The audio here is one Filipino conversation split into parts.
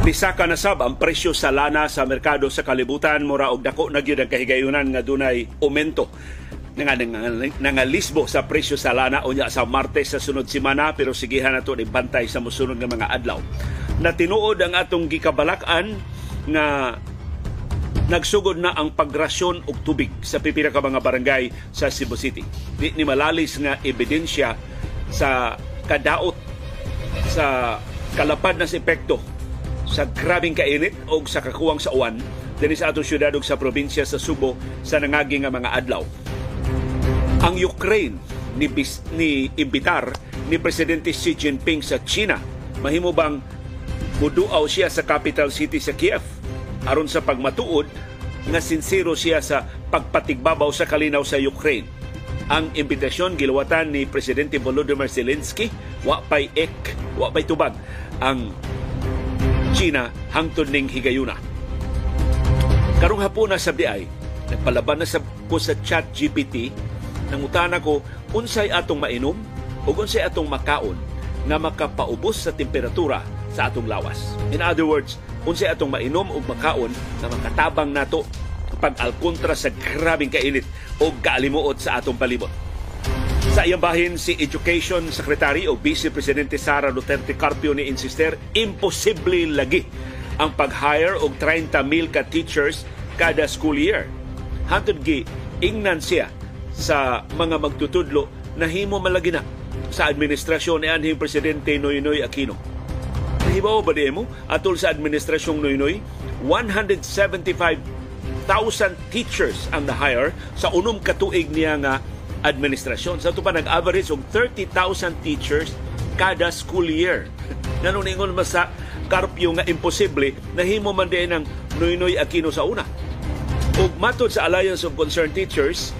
Nisaka na sab ang presyo sa lana sa merkado sa kalibutan mura og dako na gyud ang kahigayunan nga dunay aumento nga nangalisbo sa presyo sa lana unya sa Martes sa sunod semana pero sigihan nato ni bantay sa mosunod nga mga adlaw. Natinuod ang atong gikabalakan nga nagsugod na ang pagrasyon og tubig sa pipila ka mga barangay sa Cebu City. Di ni malalis nga ebidensya sa kadaot sa kalapad na epekto sa grabing kainit o sa kakuwang sa uwan dinhi sa atong syudad ug sa probinsya sa Subo sa nangagi nga mga adlaw. Ang Ukraine ni, bis, ni imbitar ni Presidente Xi Jinping sa China mahimo bang muduaw siya sa capital city sa Kiev aron sa pagmatuod nga sinsero siya sa pagpatigbabaw sa kalinaw sa Ukraine. Ang imbitasyon giluwatan ni Presidente Volodymyr Zelensky wa pay ek, wa pay tubag ang China hangtod ning higayuna. Karong hapon na sa ay, nagpalaban na sa ko sa chat GPT, nangutana ko unsay atong mainom o unsay atong makaon nga makapaubos sa temperatura sa atong lawas. In other words, unsay atong mainom o makaon na makatabang nato pag-alkontra sa grabing kainit o kaalimuot sa atong palibot. Sa iyang bahin, si Education Secretary o Vice Presidente Sara Duterte Carpio ni insister, imposible lagi ang pag-hire og 30,000 ka teachers kada school year. Hantod gi ingnan siya sa mga magtutudlo na himo malagi na sa administrasyon ni anhing Presidente Noynoy Aquino. Nahibaw ba di mo? Atol sa administrasyong Noynoy, 175,000 teachers ang na-hire sa unom katuig niya nga administrasyon. Sa ito pa nag-average og 30,000 teachers kada school year. Ganun ingon mas sa karpyo nga imposible na himo man din ng Noynoy Aquino sa una. Ug matod sa Alliance of Concerned Teachers,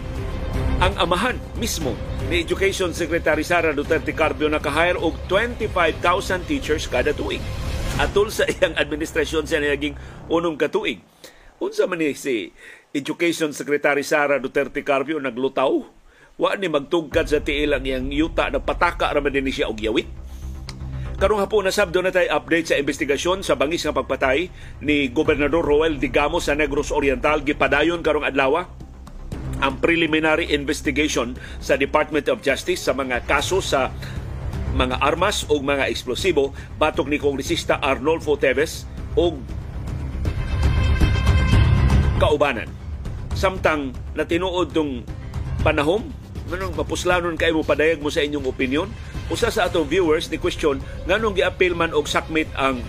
ang amahan mismo ni Education Secretary Sara Duterte Carpio naka-hire og 25,000 teachers kada tuig. Atol sa iyang administrasyon siya naging unong katuig. Unsa man ni si Education Secretary Sara Duterte Carpio naglutaw wa ni magtugkad sa tiil ang iyang yuta na pataka ra man siya og yawit. Karong hapon na sabdo na tayo update sa investigasyon sa bangis nga pagpatay ni Gobernador Roel Digamo sa Negros Oriental gipadayon karong adlaw ang preliminary investigation sa Department of Justice sa mga kaso sa mga armas o mga eksplosibo batok ni Kongresista Arnolfo Teves o kaubanan. Samtang natinuod tong panahon nganong mapuslanon kay mo padayag mo sa inyong opinion usa sa atong viewers ni question nganong gi-appeal man og sakmit ang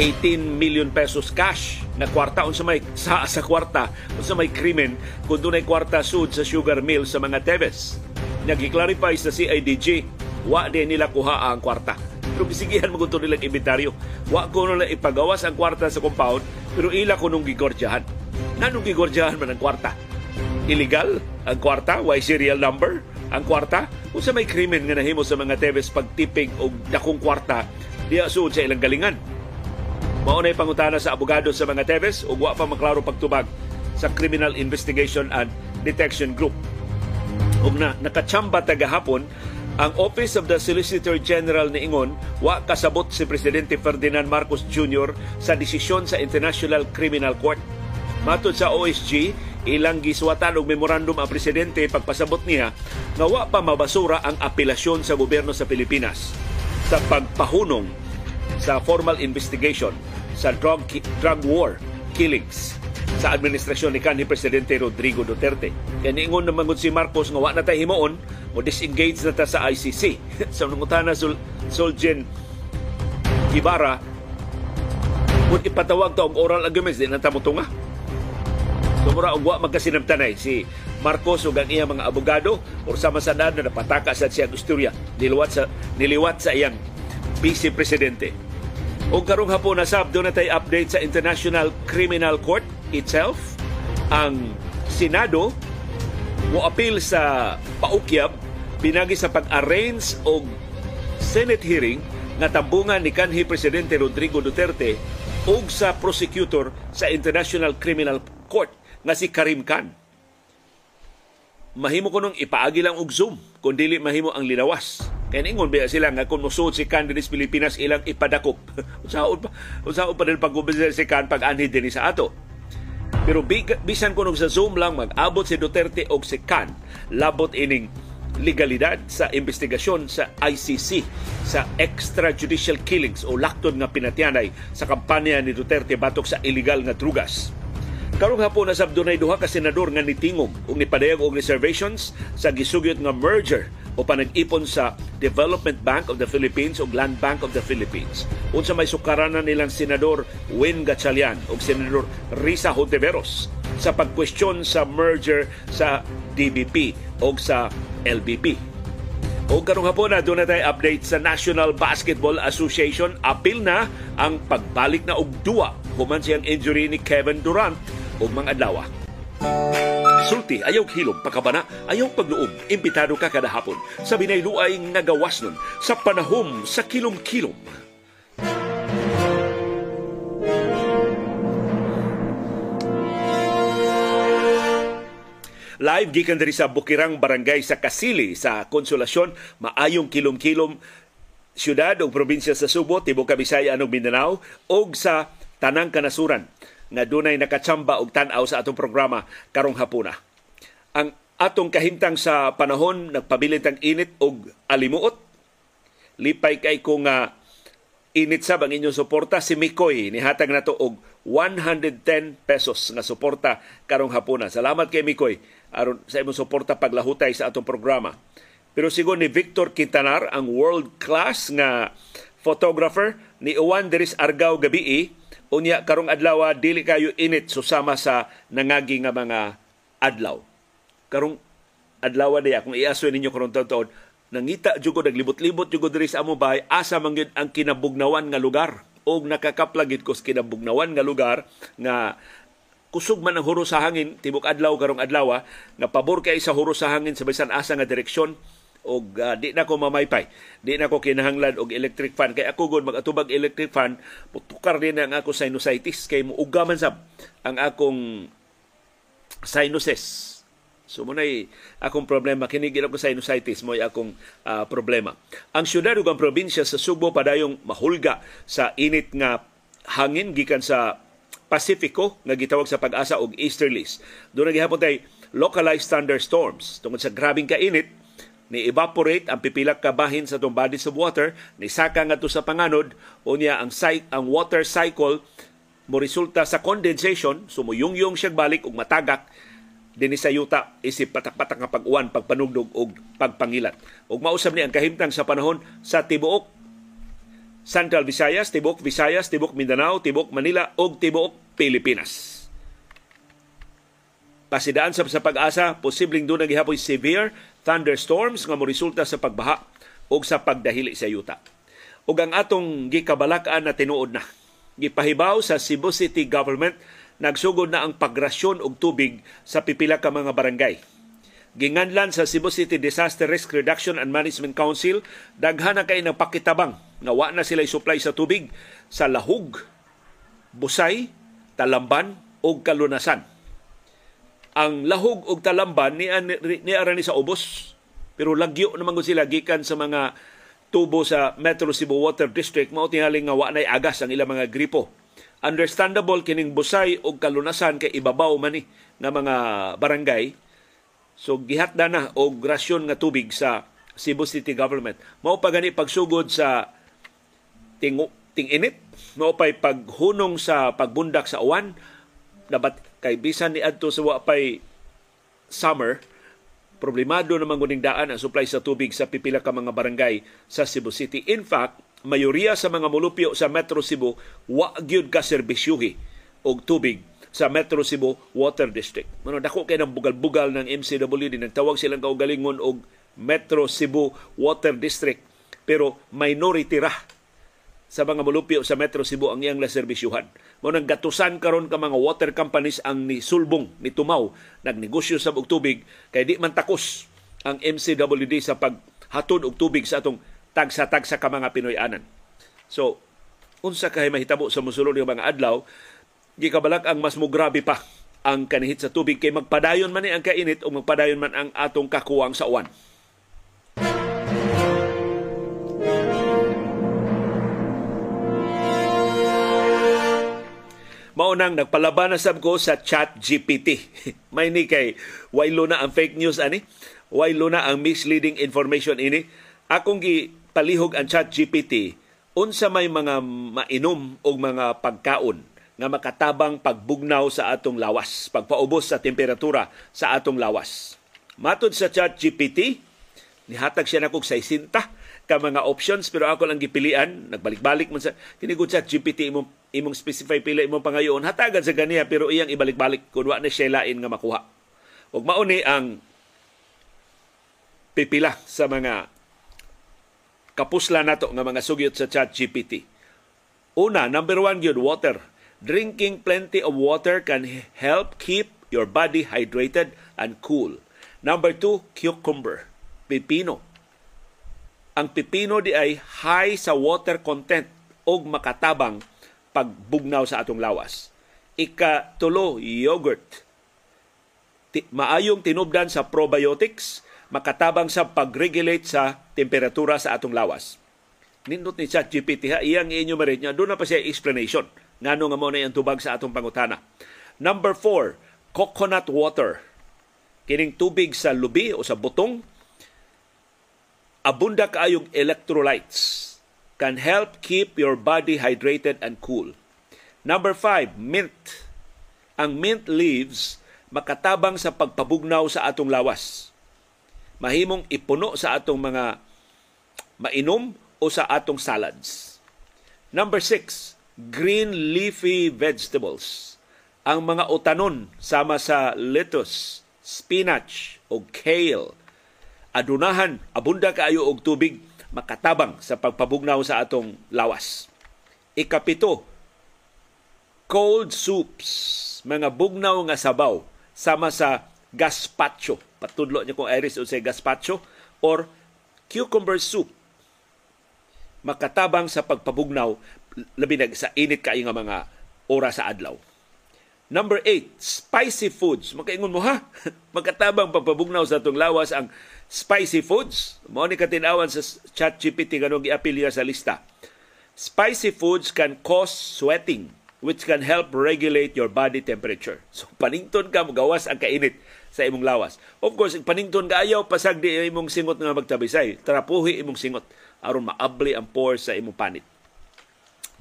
18 million pesos cash na kwarta? Unsa may sa sa kwarta? Unsa may krimen kun dunay kwarta sud sa sugar mill sa mga Teves nagi-clarify sa CIDG wa din nila kuha ang kwarta. Pero bisigihan mo nilang inventaryo. Wa ko nila ipagawas ang kwarta sa compound pero ila kunong gigordyahan nanong gigordyahan man ang kwarta illegal ang kwarta, why serial number ang kwarta. Kung sa may krimen nga nahimo sa mga Teves pagtipig og dakong kwarta, diya suod sa ilang galingan. Maunay pangutana sa abogado sa mga Teves ug wa pa maklaro pagtubag sa Criminal Investigation and Detection Group. Ug na nakachamba tagahapon ang Office of the Solicitor General ni Ingon wa kasabot si Presidente Ferdinand Marcos Jr. sa desisyon sa International Criminal Court. Matod sa OSG, ilang giswatan og memorandum ang presidente pagpasabot niya nga wa pa mabasura ang apelasyon sa gobyerno sa Pilipinas sa pagpahunong sa formal investigation sa drug, drug war killings sa administrasyon ni kanhi Presidente Rodrigo Duterte. Kaya niingon naman si Marcos nga wa na tayo himuon o disengage na ta sa ICC. sa nungutana Sol, Soljen Ibarra, kung ipatawag to ang oral arguments, di na ta So mura ugwa magkasinabtanay si Marcos ug ang iyang mga abogado. Or sama sa na napataka sa siya istorya niliwat sa niliwat sa iyang vice presidente. O karong hapon na sab na tay update sa International Criminal Court itself. Ang Senado mo appeal sa paukyab pinagi sa pag-arrange og Senate hearing nga tambungan ni kanhi presidente Rodrigo Duterte ug sa prosecutor sa International Criminal Court nga si Karim Khan. Mahimo ko nung ipaagi lang og Zoom kung dili mahimo ang linawas Kaya ningon ba sila nga kung musud si Kan dinis Pilipinas ilang ipadakop. Unsaon pa unsaon pa din pag si Kan pag anhi din sa ato. Pero bisan kuno sa Zoom lang mag-abot si Duterte og si Kan labot ining legalidad sa investigasyon sa ICC sa extrajudicial killings o laktod nga pinatyanay sa kampanya ni Duterte batok sa illegal nga drugas. Karong hapon na sabdunay duha ka senador nga nitingog ug nipadayag og reservations sa gisugyot nga merger o panag-ipon sa Development Bank of the Philippines o Land Bank of the Philippines. Unsa may sukaranan nilang Senador Win Gatchalian o Senador Risa Hontiveros sa pagkwestiyon sa merger sa DBP o sa LBP. O karong hapon na doon na tayo update sa National Basketball Association. Apil na ang pagbalik na og duwa human siyang injury ni Kevin Durant o mga adlaw. Sulti, ayaw hilom, pakabana, ayaw pagluom, imbitado ka kada hapon sa binayluay nga nun sa panahom sa kilom-kilom. Live gikan diri sa Bukirang Barangay sa Kasili sa Konsolasyon, maayong kilom-kilom syudad o probinsya sa Subo, Tibo Kabisaya, anong Mindanao, o sa Tanang Kanasuran nga dunay nakatsamba og tan-aw sa atong programa karong hapuna. Ang atong kahimtang sa panahon nagpabilit ang init og alimuot. Lipay kay ko nga init sa bang inyong suporta si Mikoy nihatag nato og 110 pesos nga suporta karong hapuna. Salamat kay Mikoy aron sa imong suporta paglahutay sa atong programa. Pero sigon ni Victor Quintanar ang world class nga photographer ni Juan Deris Argao gabi unya karong adlaw dili kayo init susama sa nangagi nga mga adlaw. Karong adlaw day akong iaso ninyo karon taon nangita jud ko naglibot-libot jud diri sa among bahay asa man ang kinabugnawan nga lugar. Og nakakaplagit ko sa kinabugnawan nga lugar nga kusog man ang huro sa hangin tibok adlaw karong adlaw nga pabor kay sa huro sa hangin sa bisan asa nga direksyon og uh, di na ko mamaypay. Di na ko kinahanglan og electric fan. Kay ako gud magatubag electric fan putukar din ang ako sinusitis. Kay muugaman sab ang akong sinuses. So mo akong problema. Kini gid ako sinusitis mo akong uh, problema. Ang syudad ug ang probinsya sa Subo padayong mahulga sa init nga hangin gikan sa Pasifiko nga gitawag sa pag-asa og easterlies. Doon na gihapon tay localized thunderstorms. Tungod sa grabing kainit ni evaporate ang pipila ka bahin sa tong bodies of water ni saka ngadto sa panganod unya ang ang water cycle mo resulta sa condensation sumuyong-yung siya balik ug matagak dinhi sa yuta isip patak-patak nga pag-uwan pagpanugdog ug pagpangilat ug mausab ni ang kahimtang sa panahon sa tibuok Central Visayas, Tibok Visayas, Tibok Mindanao, Tibok Manila ug Tibok Pilipinas. Pasidaan sa, sa pag-asa, posibleng doon nagihapoy severe thunderstorms nga resulta sa pagbaha o sa pagdahili sa yuta. Ug ang atong gikabalakan na tinuod na. Gipahibaw sa Cebu City Government nagsugod na ang pagrasyon og tubig sa pipila ka mga barangay. Ginganlan sa Cebu City Disaster Risk Reduction and Management Council, daghan na kay ng pakitabang nga wa na sila supply sa tubig sa Lahug, Busay, Talamban ug Kalunasan ang lahog og talamban ni ni arani sa ubos. Pero lagyo naman gud sila gikan sa mga tubo sa Metro Cebu Water District. Mao tingali nga wa nay agas ang ilang mga gripo. Understandable kining busay og kalunasan kay ibabaw man ni nga mga barangay. So gihatda na og rasyon nga tubig sa Cebu City Government. Mao pa gani pagsugod sa tingo ting-init. Mao pay paghunong sa pagbundak sa uwan. Dapat kay bisan ni adto sa wapay summer problemado naman guning daan ang supply sa tubig sa pipila ka mga barangay sa Cebu City. In fact, mayoriya sa mga mulupyo sa Metro Cebu wa gyud ka serbisyuhi og tubig sa Metro Cebu Water District. Mano dako kay nang bugal-bugal ng MCWD nagtawag silang kaugalingon og Metro Cebu Water District pero minority ra sa mga mulupyo sa Metro Cebu ang iyang laserbisyuhan. Mao nang gatusan karon ka mga water companies ang ni sulbong ni tumaw nagnegosyo sa og tubig kay di man takos ang MCWD sa paghatod og tubig sa atong tagsa-tagsa ka mga Pinoy-anan. So, unsa kay mahitabo sa mosulod nga mga adlaw, gikabalak ang mas mugrabe pa ang kanihit sa tubig kay magpadayon man ni ang kainit o magpadayon man ang atong kakuwang sa uwan. Maunang nagpalaban na sab ko sa chat GPT. May ni kay waylo na ang fake news ani. Waylo na ang misleading information ini. Akong gi palihog ang chat GPT unsa may mga mainom o mga pagkaon nga makatabang pagbugnaw sa atong lawas, pagpaubos sa temperatura sa atong lawas. Matod sa chat GPT, nihatag siya na kog 60 ka mga options pero ako lang gipilian nagbalik-balik man sa kinigud sa GPT imong imong specify pila imong pangayoon hatagan sa ganiya pero iyang ibalik-balik kun wa na siya lain nga makuha ug mao ni ang pipila sa mga kapusla nato nga mga sugyot sa chat GPT. Una, number one yun, water. Drinking plenty of water can help keep your body hydrated and cool. Number two, cucumber, pipino. Ang pipino di ay high sa water content o makatabang pagbugnaw sa atong lawas. Ika-tulo, yogurt. Maayong tinubdan sa probiotics, makatabang sa pag-regulate sa temperatura sa atong lawas. Nindot ni Chat GPT ha, iyang enumerate niya, doon na pa siya explanation. Ngano nga mo na yung tubag sa atong pangutana. Number four, coconut water. Kining tubig sa lubi o sa butong, abunda kaayong electrolytes can help keep your body hydrated and cool. Number five, mint. Ang mint leaves makatabang sa pagpabugnaw sa atong lawas. Mahimong ipuno sa atong mga mainom o sa atong salads. Number six, green leafy vegetables. Ang mga utanon sama sa lettuce, spinach o kale. Adunahan, abunda kaayo og tubig makatabang sa pagpabugnaw sa atong lawas. Ikapito, cold soups, mga bugnaw nga sabaw sama sa gazpacho. Patudlo niyo kung iris o say gazpacho or cucumber soup makatabang sa pagpabugnaw labi na sa init kaayo nga mga oras sa adlaw. Number eight, spicy foods. Makaingon mo ha, magkatabang pagpabugnaw sa itong lawas ang spicy foods. Mao ni katinawan sa chat GPT ganong giapilya sa lista. Spicy foods can cause sweating which can help regulate your body temperature. So panington ka gawas ang kainit sa imong lawas. Of course, panington ka ayaw pasag di imong singot nga magtabisay. Trapuhi imong singot aron maabli ang pores sa imong panit.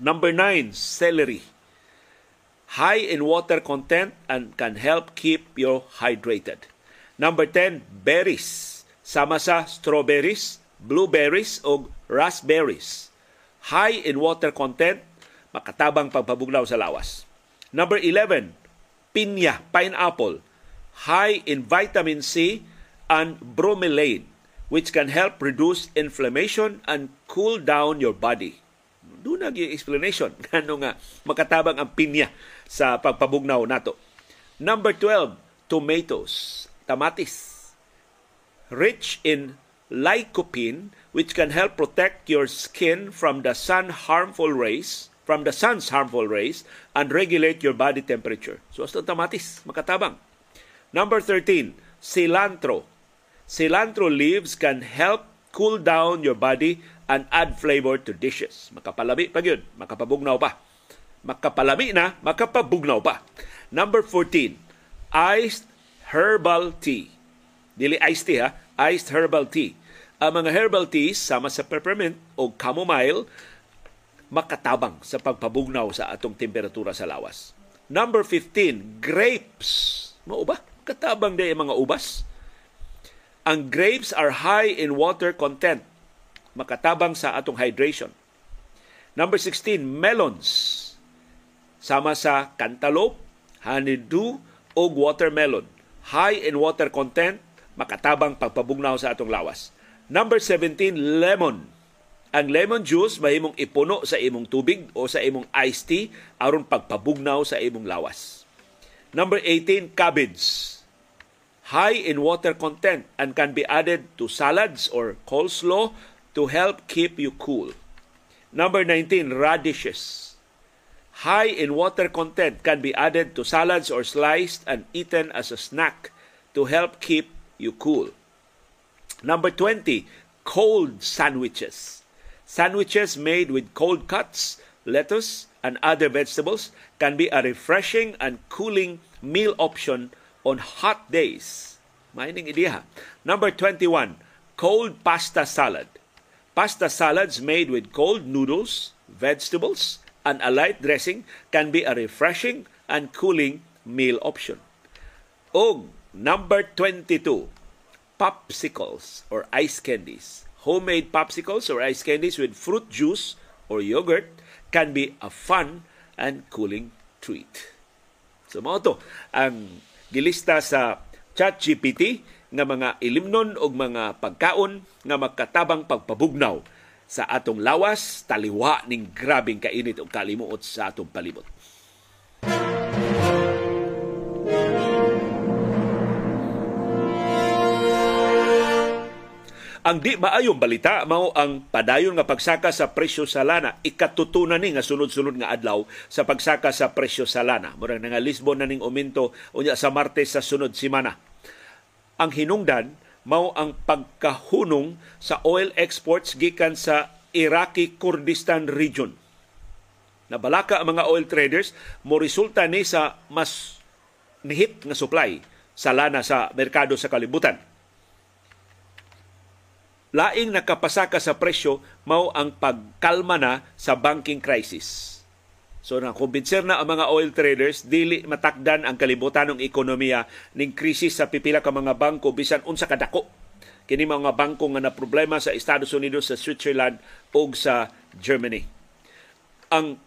Number nine, celery. High in water content and can help keep you hydrated. Number 10, berries. Sama sa strawberries, blueberries o raspberries. High in water content, makatabang pagpabugnaw sa lawas. Number 11, pinya, pineapple. High in vitamin C and bromelain which can help reduce inflammation and cool down your body. Doon yung explanation kano nga makatabang ang pinya sa pagpabugnaw nato. Number 12, tomatoes, tamatis. Rich in lycopene which can help protect your skin from the sun harmful rays from the sun's harmful rays and regulate your body temperature. So, ito tamatis, makatabang. Number 13, cilantro Cilantro leaves can help cool down your body and add flavor to dishes. Makapalami pa yun. Makapabugnaw pa. Makapalami na, makapabugnaw pa. Number 14, iced herbal tea. Dili iced tea ha, iced herbal tea. Ang mga herbal teas sama sa peppermint o chamomile makatabang sa pagpabugnaw sa atong temperatura sa lawas. Number 15, grapes. Mao ba? Katabang day mga ubas ang grapes are high in water content. Makatabang sa atong hydration. Number 16, melons. Sama sa cantaloupe, honeydew, o watermelon. High in water content, makatabang pagpabugnaw sa atong lawas. Number 17, lemon. Ang lemon juice mahimong ipuno sa imong tubig o sa imong iced tea aron pagpabugnaw sa imong lawas. Number 18, cabbage high in water content and can be added to salads or coleslaw to help keep you cool. Number 19, radishes. High in water content can be added to salads or sliced and eaten as a snack to help keep you cool. Number 20, cold sandwiches. Sandwiches made with cold cuts lettuce, and other vegetables can be a refreshing and cooling meal option on hot days. Mining idea. Number 21, cold pasta salad. Pasta salads made with cold noodles, vegetables, and a light dressing can be a refreshing and cooling meal option. Og number 22, popsicles or ice candies. Homemade popsicles or ice candies with fruit juice or yogurt can be a fun and cooling treat. So mao to ang gilista sa ChatGPT nga mga ilimnon og mga pagkaon nga magkatabang pagpabugnaw sa atong lawas taliwa ning grabing kainit ug kalimuot sa atong palibot. Ang di maayong balita mao ang padayon nga pagsaka sa presyo sa lana. Ikatutunan ni nga sunod-sunod nga adlaw sa pagsaka sa presyo sa lana. Murag nga Lisbon na ning uminto unya sa Martes sa sunod semana. Ang hinungdan mao ang pagkahunong sa oil exports gikan sa Iraqi Kurdistan region. Nabalaka ang mga oil traders mo resulta ni sa mas nihit nga supply sa lana sa merkado sa kalibutan laing nakapasaka sa presyo mao ang pagkalma na sa banking crisis. So na kumbinser na ang mga oil traders dili matakdan ang kalibutan ng ekonomiya ning krisis sa pipila ka mga bangko bisan unsa kadako. Kini mga bangko nga na problema sa Estados Unidos, sa Switzerland ug sa Germany. Ang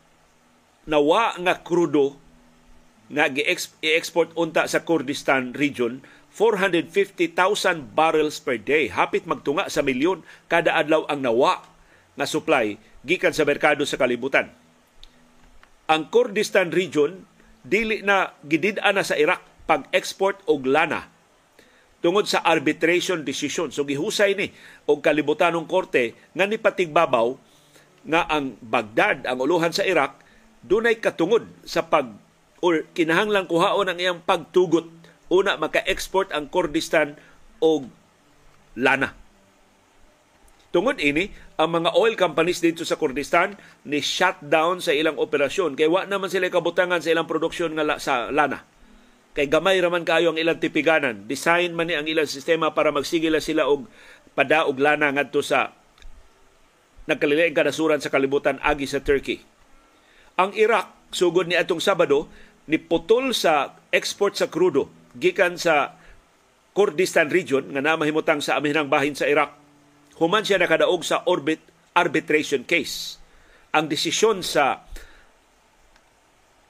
nawa nga krudo nga gi-export unta sa Kurdistan region 450,000 barrels per day. Hapit magtunga sa milyon kada adlaw ang nawa nga supply gikan sa merkado sa kalibutan. Ang Kurdistan region dili na gidid-a na sa Iraq pag-export og lana tungod sa arbitration decision. So gihusay ni og kalibutanong korte nga ni patigbabaw nga ang Baghdad, ang uluhan sa Iraq, dunay katungod sa pag or kinahanglang kuhaon ang iyang pagtugot Una, maka-export ang Kurdistan og lana. Tungod ini, ang mga oil companies dito sa Kurdistan ni shutdown sa ilang operasyon kay wa naman sila kabutangan sa ilang produksyon nga sa lana. Kay gamay raman kayo ang ilang tipiganan. Design man ni ang ilang sistema para magsigila sila og pada og lana ngadto sa nagkalilaing kanasuran sa kalibutan agi sa Turkey. Ang Iraq sugod ni atong Sabado ni putol sa export sa krudo gikan sa Kurdistan region nga namahimutang sa amihanang bahin sa Iraq. Human siya nakadaog sa orbit arbitration case. Ang desisyon sa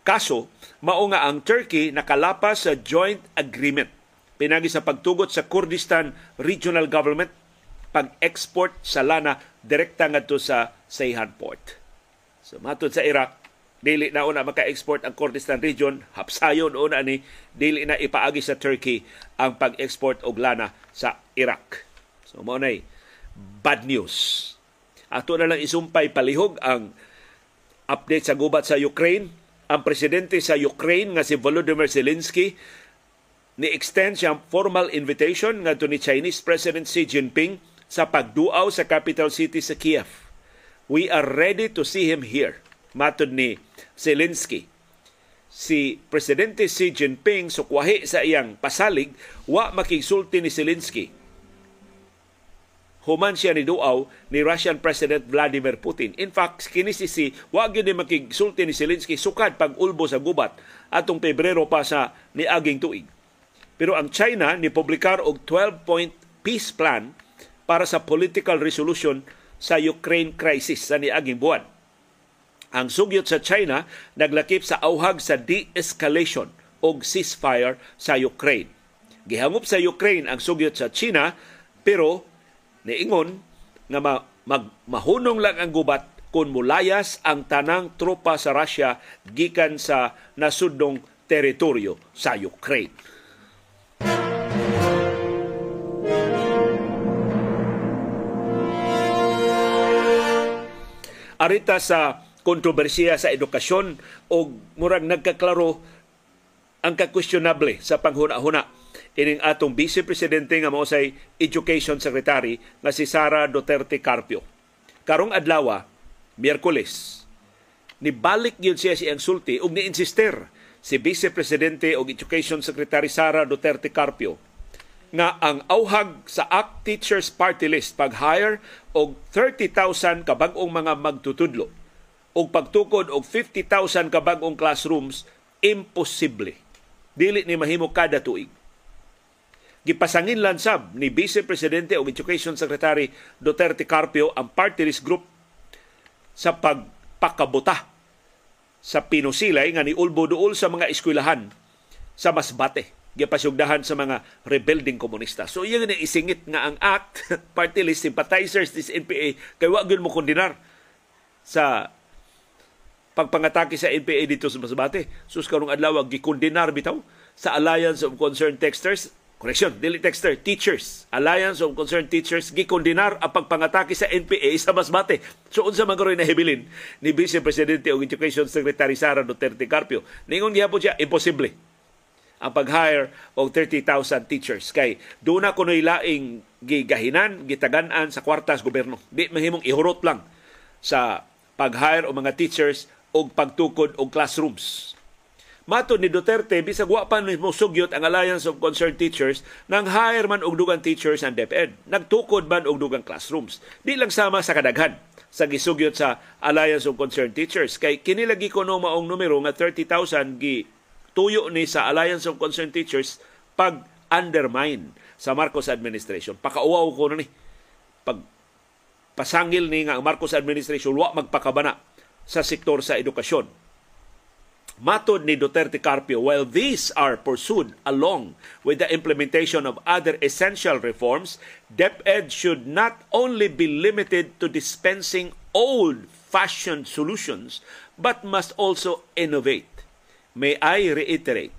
kaso mao nga ang Turkey nakalapas sa joint agreement pinagi sa pagtugot sa Kurdistan Regional Government pag-export sa lana direkta ngadto sa Seyhan Port. So matod sa Iraq, dili na una maka-export ang Kurdistan region, hapsayon una ni dili na ipaagi sa Turkey ang pag-export og lana sa Iraq. So mo nay bad news. Ato na lang isumpay palihog ang update sa gubat sa Ukraine. Ang presidente sa Ukraine nga si Volodymyr Zelensky ni extend siyang formal invitation ngadto ni Chinese President Xi Jinping sa pagduaw sa capital city sa Kiev. We are ready to see him here matod ni Zelensky. Si Presidente Xi Jinping sukwahi sa iyang pasalig, wa makigsulti ni Zelensky. Human siya ni duaw ni Russian President Vladimir Putin. In fact, kini si si wa gyud ni makigsulti ni Zelensky sukad pag ulbo sa gubat atong Pebrero pa sa niaging tuig. Pero ang China ni publikar og 12-point peace plan para sa political resolution sa Ukraine crisis sa niaging buwan ang sugyot sa China naglakip sa auhag sa de-escalation o ceasefire sa Ukraine. Gihangop sa Ukraine ang sugyot sa China pero niingon nga ma- mag- mahunong lang ang gubat kung mulayas ang tanang tropa sa Russia gikan sa nasudnong teritoryo sa Ukraine. Arita sa kontrobersiya sa edukasyon o murag nagkaklaro ang kakwestionable sa panghuna-huna ining atong Vice Presidente nga mao say Education Secretary nga si Sara Duterte Carpio. Karong adlaw, Miyerkules, nibalik gyud siya siyang sulti ug ni-insister si Vice Presidente o Education Secretary Sara Duterte Carpio nga ang auhag sa ACT Teachers Party List pag-hire og 30,000 kabag-ong mga magtutudlo og pagtukod og 50,000 kabag-ong classrooms imposible. Dili ni mahimo kada tuig. Gipasangin lang sab ni Vice Presidente o Education Secretary Duterte Carpio ang party list group sa pagpakabuta sa pinusilay nga ni ulbo duol sa mga eskwelahan sa Masbate gipasugdahan sa mga rebuilding komunista. So iyan ni isingit nga ang act party list sympathizers this NPA kay wa gyud mo kondinar sa pagpangatake sa NPA dito sa Masbate. Sus karong adlaw gikondinar bitaw sa Alliance of Concerned Texters Correction, dili texter, teachers. Alliance of Concerned Teachers gikondinar ang pagpangatake sa NPA sa Masbate. So unsa man karoy nahibilin ni Vice Presidente o Education Secretary Sara Duterte Carpio. Ningon gihapon siya imposible ang pag-hire og 30,000 teachers kay doon na kunoy laing gigahinan gitagan-an sa kwartas gobyerno di mahimong ihurot lang sa pag-hire og mga teachers og pagtukod og classrooms Mato ni Duterte, bisag wa pa ni sugyot ang Alliance of Concerned Teachers nang hire man og dugang teachers ang DepEd. Nagtukod man og dugang classrooms. Di lang sama sa kadaghan sa gisugyot sa Alliance of Concerned Teachers. Kay kini lagi ko no maong numero nga 30,000 gi tuyo ni sa Alliance of Concerned Teachers pag undermine sa Marcos administration. Pakauaw ko na ni. Pag pasangil ni nga Marcos administration wa magpakabana sa sektor sa edukasyon. Matod ni Duterte Carpio, while these are pursued along with the implementation of other essential reforms, DepEd should not only be limited to dispensing old-fashioned solutions, but must also innovate. May I reiterate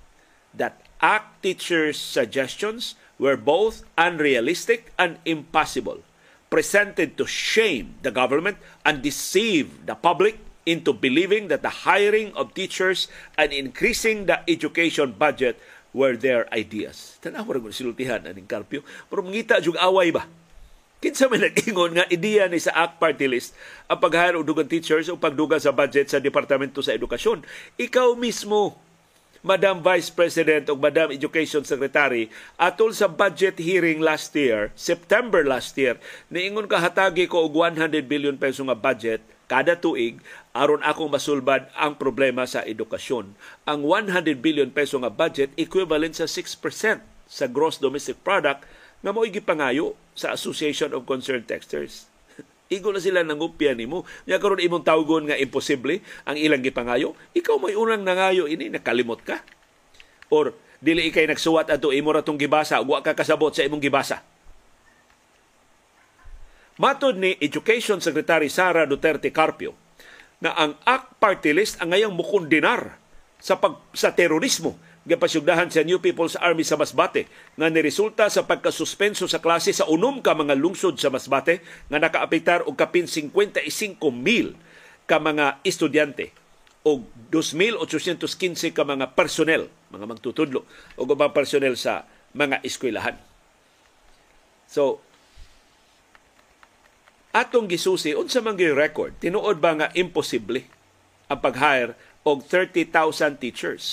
that ACT teachers' suggestions were both unrealistic and impossible, presented to shame the government and deceive the public into believing that the hiring of teachers and increasing the education budget were their ideas. Tanawa rin silutihan aning Carpio. Pero mangita jug away ba? Kinsa may nag-ingon nga ideya ni sa ACT Party List ang pag-hire og dugang teachers o pagduga sa budget sa Departamento sa Edukasyon. Ikaw mismo, Madam Vice President o Madam Education Secretary, atol sa budget hearing last year, September last year, niingon ka hatagi ko og 100 billion peso nga budget kada tuig aron akong masulbad ang problema sa edukasyon. Ang 100 billion peso nga budget equivalent sa 6% sa gross domestic product nga mo gipangayo sa Association of Concerned Texters. Igo na sila nangupya nimo. Nya karon imong tawgon nga imposible ang ilang gipangayo. Ikaw may unang nangayo ini nakalimot ka. Or dili ikay nagsuwat ato imo ra tong gibasa wa ka kasabot sa imong gibasa. Matod ni Education Secretary Sara Duterte Carpio na ang ACT Party List ang ngayong mukundinar sa pag, sa terorismo gapasugdahan sa New People's Army sa Masbate nga niresulta sa pagkasuspenso sa klase sa unom ka mga lungsod sa Masbate nga nakaapektar og kapin 55,000 ka mga estudyante o 2,815 ka mga personnel, mga magtutudlo o mga personnel sa mga eskwelahan. So, atong gisusi, unsa man record, tinuod ba nga imposible ang pag-hire og 30,000 teachers?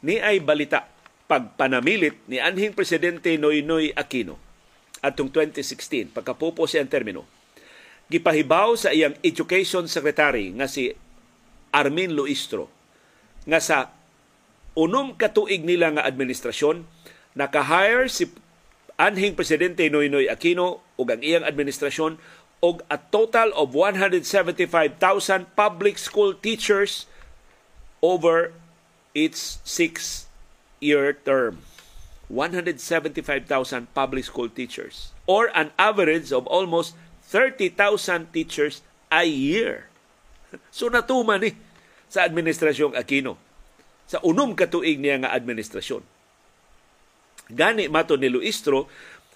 Ni ay balita pagpanamilit ni anhing presidente Noynoy Aquino atong 2016 pagkapupo siya ang termino. Gipahibaw sa iyang education secretary nga si Armin Luistro nga sa unom katuig nila nga administrasyon naka-hire si anhing presidente Noynoy Aquino ug ang iyang administrasyon og a total of 175,000 public school teachers over its six-year term. 175,000 public school teachers or an average of almost 30,000 teachers a year. So natuman ni sa administrasyong Aquino sa unom katuig niya nga administrasyon. Gani mato ni Luistro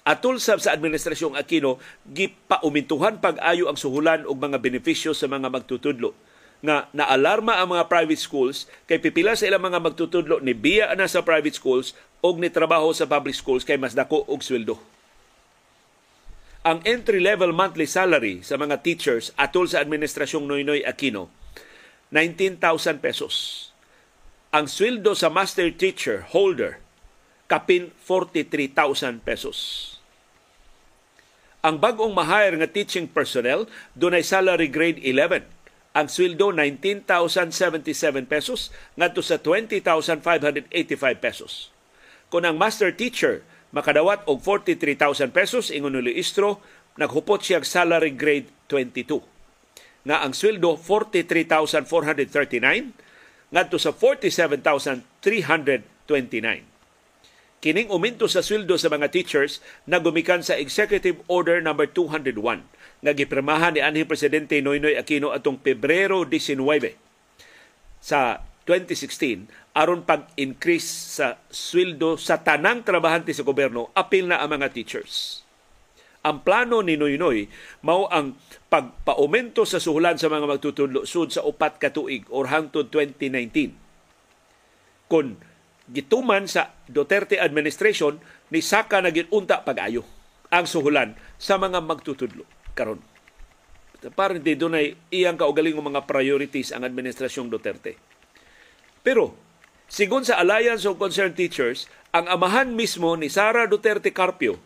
Atul sab sa administrasyong Aquino, gipaumintuhan pag-ayo ang suhulan og mga benepisyo sa mga magtutudlo nga naalarma ang mga private schools kay pipila sa ilang mga magtutudlo ni biya na sa private schools og ni trabaho sa public schools kay mas dako og sweldo. ang entry-level monthly salary sa mga teachers atol sa Administrasyong Noynoy Aquino, 19,000 pesos. Ang sweldo sa master teacher holder, kapin 43,000 pesos. Ang bagong mahire nga teaching personnel, dunay salary grade 11. Ang sweldo 19,077 pesos ngadto sa 20,585 pesos. Kung ang master teacher makadawat og 43,000 pesos ingon ni Istro, naghupot siya salary grade 22. Nga ang sweldo 43,439 ngadto sa 47,329. Kining uminto sa sweldo sa mga teachers na gumikan sa Executive Order number no. 201 nga gipirmahan ni anhi presidente Noynoy Aquino atong Pebrero 19 sa 2016 aron pag-increase sa sweldo sa tanang trabahante sa gobyerno apil na ang mga teachers. Ang plano ni Noynoy mao ang pagpaumento sa suhulan sa mga magtutudlo sud sa upat ka tuig or hangtod 2019. Kun gituman sa Duterte administration ni saka na unta pag-ayo ang suhulan sa mga magtutudlo karon. Parang di doon ay iyang kaugaling mga priorities ang administrasyong Duterte pero, sigon sa Alliance of Concerned Teachers, ang amahan mismo ni Sara Duterte Carpio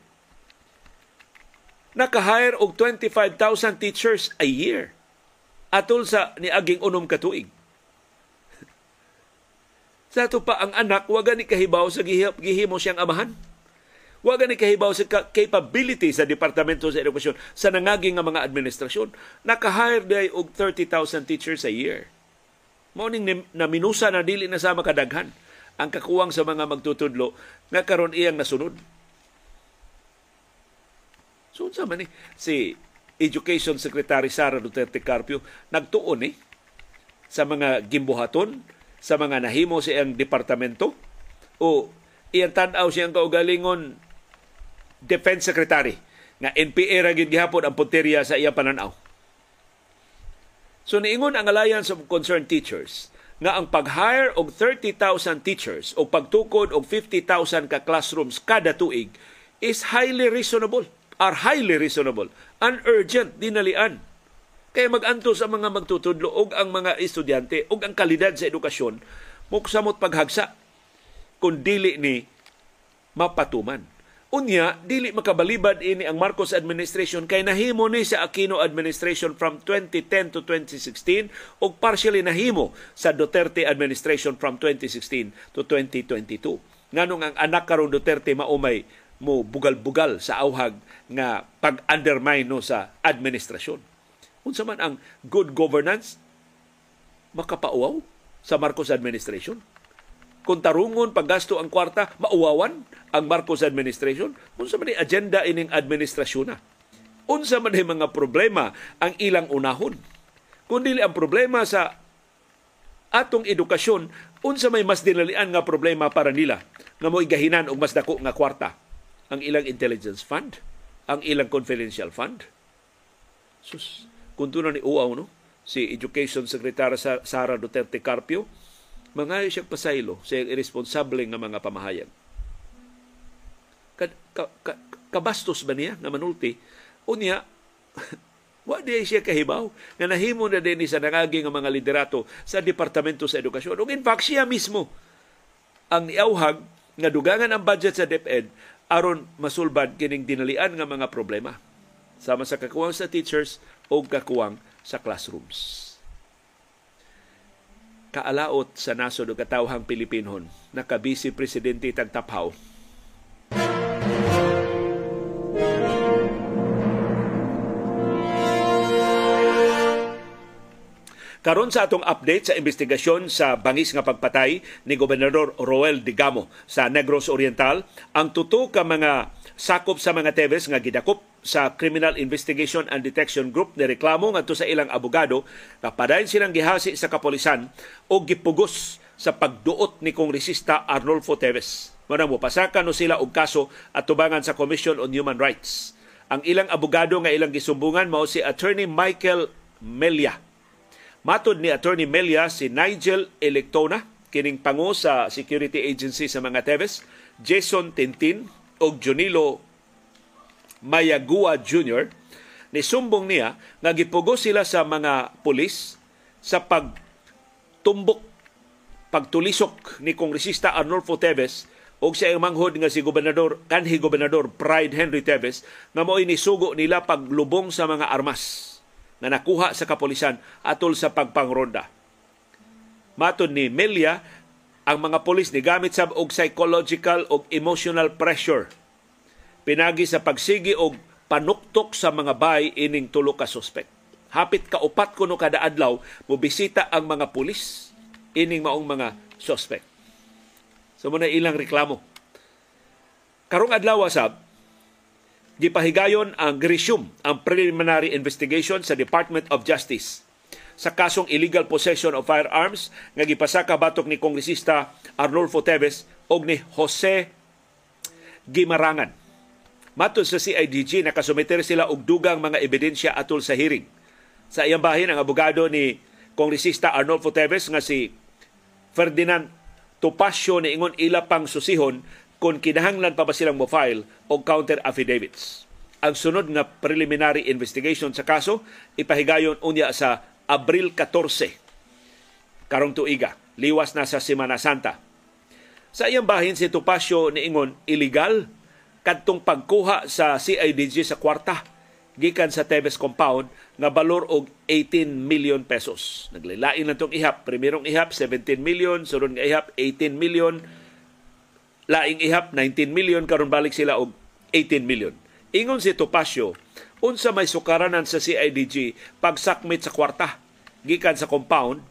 naka-hire og 25,000 teachers a year atol sa niaging unom katuig. Sa ato pa ang anak, waga ni kahibaw sa gihimo siyang amahan. Waga ni kahibaw sa capability sa Departamento sa Edukasyon sa nangaging nga mga administrasyon. Naka-hire day og 30,000 teachers a year. Morning na minusa na dili na sa makadaghan ang kakuwang sa mga magtutudlo nga karon iyang nasunod. So sa man ni si Education Secretary Sara Duterte Carpio nagtuon eh sa mga gimbuhaton sa mga nahimo sa iyang departamento? O iyang tan-aw siyang kaugalingon Defense Secretary nga NPA ra gid gihapon ang punteriya sa iyang pananaw? So niingon ang Alliance of Concerned Teachers nga ang pag-hire og 30,000 teachers o pagtukod og 50,000 ka classrooms kada tuig is highly reasonable are highly reasonable and urgent dinalian kay maganto sa mga magtutudlo og ang mga estudyante og ang kalidad sa edukasyon muksamot paghagsa kung dili ni mapatuman Unya, dili makabalibad ini ang Marcos administration kay nahimo ni sa Aquino administration from 2010 to 2016 ug partially nahimo sa Duterte administration from 2016 to 2022. Nganong ang anak karon Duterte maumay mo bugal-bugal sa auhag nga pag-undermine no sa administrasyon. Unsa man ang good governance makapauaw sa Marcos administration? kung tarungon paggasto ang kwarta, mauwawan ang Marcos administration. Unsa man agenda ining administrasyon na. Unsa man mga problema ang ilang unahon. Kung dili ang problema sa atong edukasyon, unsa may mas dinalian nga problema para nila nga mo igahinan og mas dako nga kwarta. Ang ilang intelligence fund, ang ilang confidential fund. Sus, kung ni uaw no, si Education Secretary Sara Duterte Carpio, mangayo siya pasaylo sa irresponsable nga mga pamahayag. Ka, ka, ka, kabastos ba niya na manulti? Unya, wa di siya kahibaw nga nahimo na din sa nangagi nga mga liderato sa Departamento sa Edukasyon. Ug in fact, siya mismo ang iauhag nga dugangan ang budget sa DepEd aron masulbad kining dinalian nga mga problema sama sa kakuwang sa teachers o kakuwang sa classrooms kaalaot sa nasod o katawhang Pilipinon. Nakabisi Presidente Tagtaphaw. Karon sa atong update sa investigasyon sa bangis nga pagpatay ni Gobernador Roel Digamo sa Negros Oriental, ang tuto ka mga sakop sa mga Teves nga gidakop sa Criminal Investigation and Detection Group ni reklamo ngadto sa ilang abogado kapadayon silang gihasi sa kapolisan o gipugos sa pagduot ni kongresista Arnolfo Teves. Muna mo pasakan no sila og kaso at tubangan sa Commission on Human Rights. Ang ilang abogado nga ilang gisumbungan mao si Attorney Michael Melia. Matod ni Attorney Melia si Nigel Electona, kining pango sa Security Agency sa mga Teves, Jason Tintin o Junilo Mayagua Jr. ni sumbong niya nga gipugo sila sa mga pulis sa pagtumbok pagtulisok ni kongresista Arnolfo Teves og sa manghod nga si gobernador kanhi gobernador Pride Henry Teves nga mo'y nisugo nila paglubong sa mga armas na nakuha sa kapolisan atol sa pagpangronda. Matod ni Melia, ang mga polis ni gamit sab og psychological og emotional pressure pinagi sa pagsigi og panuktok sa mga bay ining tulo ka suspect. Hapit ka upat kuno kada adlaw mo bisita ang mga pulis ining maong mga suspect. So muna ilang reklamo. Karong adlaw sab gipahigayon ang GRISUM, ang preliminary investigation sa Department of Justice sa kasong illegal possession of firearms nga gipasaka batok ni kongresista Arnulfo Teves og ni Jose Gimarangan. Matod sa CIDG nakasumiter sila og dugang mga ebidensya atol sa hearing. Sa iyang bahin ang abogado ni kongresista Arnulfo Teves nga si Ferdinand Topacio ni ingon ila pang susihon kung kinahanglan pa ba silang mo-file o counter affidavits. Ang sunod nga preliminary investigation sa kaso ipahigayon unya sa Abril 14 karong tuiga liwas na sa Semana Santa. Sa iyang bahin si Topacio niingon illegal kadtong pagkuha sa CIDG sa kwarta gikan sa Tebes compound nga balor og 18 million pesos. Naglain lang tong ihap. Primerong ihap 17 million, sunod nga ihap 18 million, laing ihap 19 million karon balik sila og 18 million. Ingon si Topacio, unsa may sukaranan sa CIDG pagsakmit sa kwarta gikan sa compound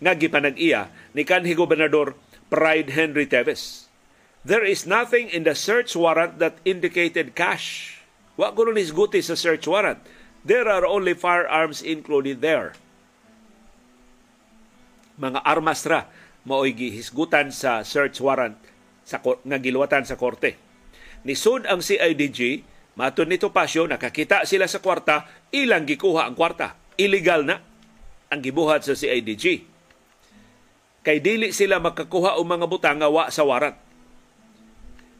nga gipanag-iya ni kanhi gobernador Pride Henry Teves. There is nothing in the search warrant that indicated cash. Wa kuno nisguti sa search warrant. There are only firearms included there. Mga armas ra mao'y gihisgutan sa search warrant sa nga giluwatan sa korte. Nisud ang CIDG, matud nito pasyo, nakakita sila sa kwarta, ilang gikuha ang kwarta. Illegal na ang gibuhat sa CIDG. Kay dili sila makakuha og mga butang wa sa warrant.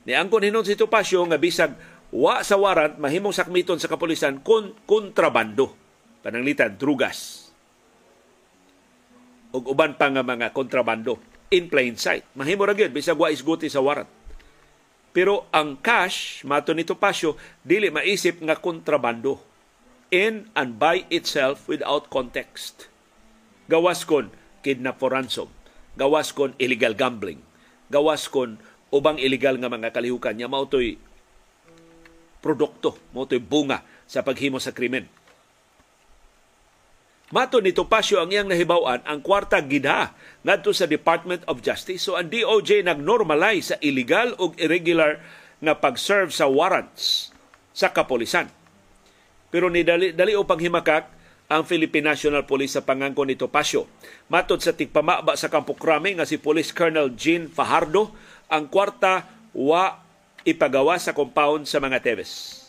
Ni angkon hinon si Tupasyo nga bisag wa sa warrant mahimong sakmiton sa kapulisan kon kontrabando. Pananglitan, drugas. ug uban pa nga mga kontrabando in plain sight. Mahimo ra gyud bisag wa isguti sa warrant. Pero ang cash, mato nito pasyo, dili maisip nga kontrabando in and by itself without context. Gawas kon kidnap for ransom. Gawas kon illegal gambling. Gawas kon ubang illegal nga mga kalihukan. Nya mao produkto, mao bunga sa paghimo sa krimen. Mato ni Topacio ang iyang nahibawan ang kwarta gida ngadto sa Department of Justice. So ang DOJ nagnormalize sa illegal o irregular nga pag-serve sa warrants sa kapolisan. Pero ni dali, dali o panghimakak ang Philippine National Police sa pangangko ni Topacio. Matod sa tigpamaba sa Kampo Krame nga si Police Colonel Jean Fajardo, ang kwarta wa ipagawa sa compound sa mga Teves.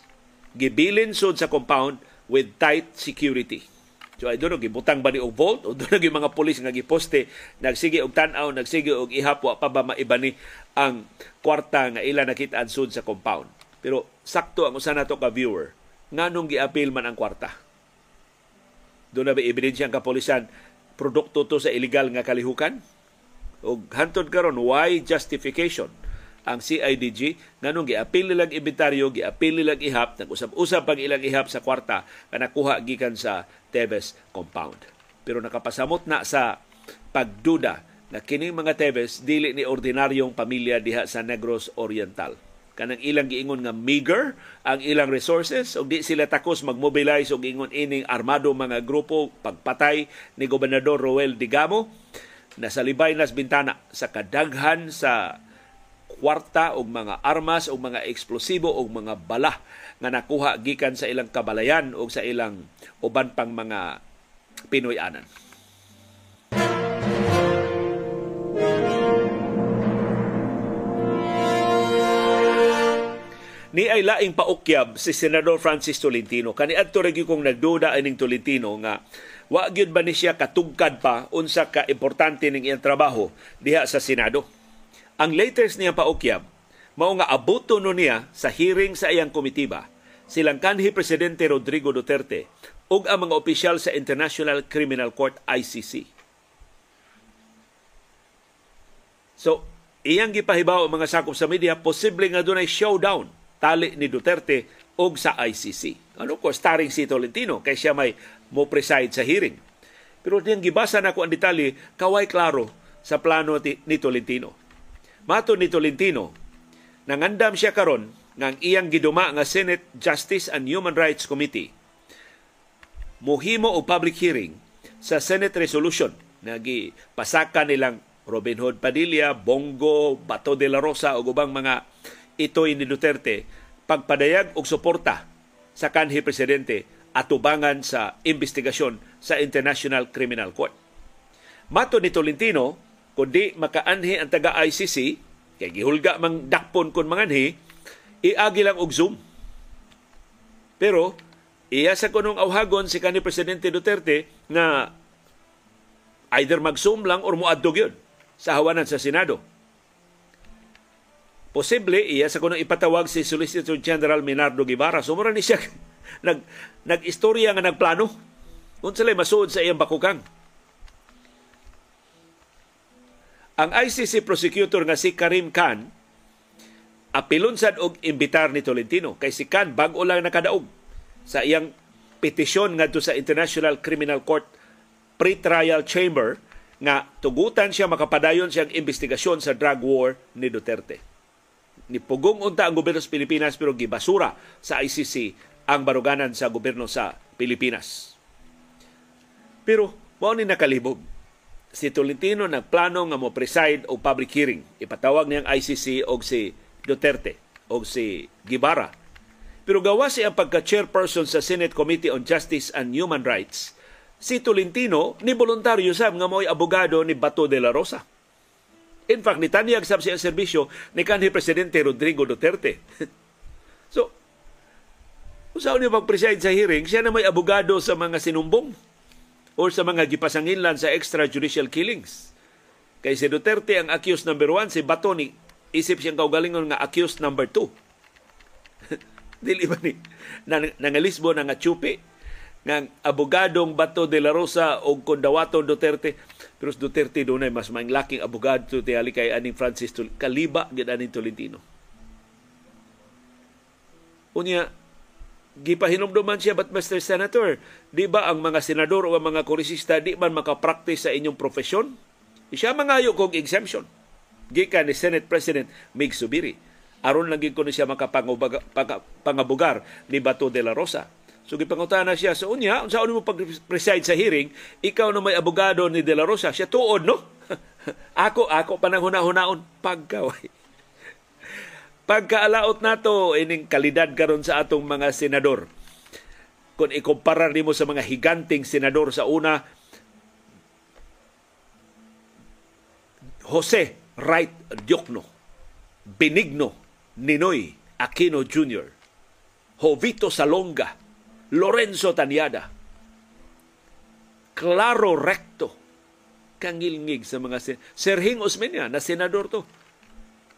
Gibilin sud sa compound with tight security So don't know, gibutang ba ni og vault o yung mga pulis nga giposte nagsige og tan-aw, nagsige og ihap wa pa ba maiba ni ang kwarta nga ila nakita sud sa compound. Pero sakto ang usa nato ka viewer nganong giapil man ang kwarta. Doon na ba ebidensya ang kapolisan produkto to sa illegal nga kalihukan? O hantod karon why justification ang CIDG nganong giapil nilang inventaryo, giapil nilang ihap, nag-usap-usap pag ilang ihap sa kwarta nga nakuha gikan sa Tevez compound. Pero nakapasamot na sa pagduda na kining mga Tevez dili ni ordinaryong pamilya diha sa Negros Oriental. Kanang ilang giingon nga meager ang ilang resources ug di sila takos magmobilize og ingon ining armado mga grupo pagpatay ni Gobernador Roel Digamo na sa libay nas bintana sa kadaghan sa kwarta og mga armas o mga eksplosibo o mga bala nga nakuha gikan sa ilang kabalayan o sa ilang uban pang mga Pinoy-anan. ni ay laing paukyab si Senador Francis Tolentino. Kani adto ra kong nagduda ining Tolentino nga wa gyud ba ni siya katugkad pa unsa ka importante ning iyang trabaho diha sa Senado ang latest niya paukyab, mao nga abuto no niya sa hearing sa iyang komitiba silang kanhi presidente Rodrigo Duterte ug ang mga opisyal sa International Criminal Court ICC. So, iyang gipahibaw ang mga sakop sa media, posible nga dunay showdown tali ni Duterte og sa ICC. Ano ko, starring si Tolentino, kay siya may mo preside sa hearing. Pero niyang gibasa na ko ang detalye, kaway klaro sa plano ni Tolentino. Mato ni Tolentino, nangandam siya karon ng iyang giduma nga Senate Justice and Human Rights Committee muhimo o public hearing sa Senate resolution na gipasaka nilang Robin Hood Padilla, Bongo, Bato de la Rosa o ubang mga itoy ni Duterte pagpadayag og suporta sa kanhi presidente atubangan sa investigasyon sa International Criminal Court. Mato ni Tolentino, kundi makaanhi ang taga ICC, kay gihulga mang dakpon kon manganhi, iagi lang og Zoom. Pero iya sa kunong awhagon si kanhi presidente Duterte na either mag-zoom lang or muadtog yun sa hawanan sa Senado. Posible iya sa kunong ipatawag si Solicitor General Minardo Guevara. Sumura ni siya nag nag-istorya nga nagplano. Kung sila masuod sa iyang bakukang. Ang ICC prosecutor nga si Karim Khan apilon sad og imbitar ni Tolentino kay si Khan bag-o lang nakadaog sa iyang petisyon ngadto sa International Criminal Court pre-trial chamber nga tugutan siya makapadayon siyang investigasyon sa drug war ni Duterte. Nipugong unta ang gobyerno sa Pilipinas pero gibasura sa ICC ang baruganan sa gobyerno sa Pilipinas. Pero mao ni nakalibog si Tolentino nagplano nga mo preside o public hearing. Ipatawag niyang ICC og si Duterte o si Gibara. Pero gawa siya pagka-chairperson sa Senate Committee on Justice and Human Rights, si Tolentino ni voluntaryo sab nga mo'y abogado ni Bato de la Rosa. In fact, nitanyag sab siya serbisyo ni kanhi Presidente Rodrigo Duterte. so, saan niya pag-preside sa hearing, siya na may abogado sa mga sinumbong o sa mga gipasanginlan sa extrajudicial killings. Kay si Duterte ang accused number one, si Bato ni isip siyang kaugalingon nga accused number two. Dili ba ni nangalisbo na nga chupi nga abogadong Bato de la Rosa o Condawato Duterte pero Duterte doon ay mas laking abogado ti kay aning Francis Kaliba gid aning Tolentino. Unya gipahinumduman siya but Mr. Senator, di ba ang mga senador o ang mga koresista di man makapractice sa inyong profesyon? Siya mangayo kong exemption. Gikan ni Senate President Mig Subiri. Aron lang ko ni siya makapangabugar ni Bato de la Rosa. So gipangutan na siya sa so, unya, sa mo pag-preside sa hearing, ikaw na may abogado ni De La Rosa, siya tuod no? ako, ako panang huna-hunaon pagkaway pagkaalaot nato ining kalidad karon sa atong mga senador. Kung ikumpara nimo sa mga higanting senador sa una, Jose Wright Diokno, Benigno Ninoy Aquino Jr., Jovito Salonga, Lorenzo Tanyada, Claro Recto, kangilngig sa mga sen- Serhing Osmeña na senador to.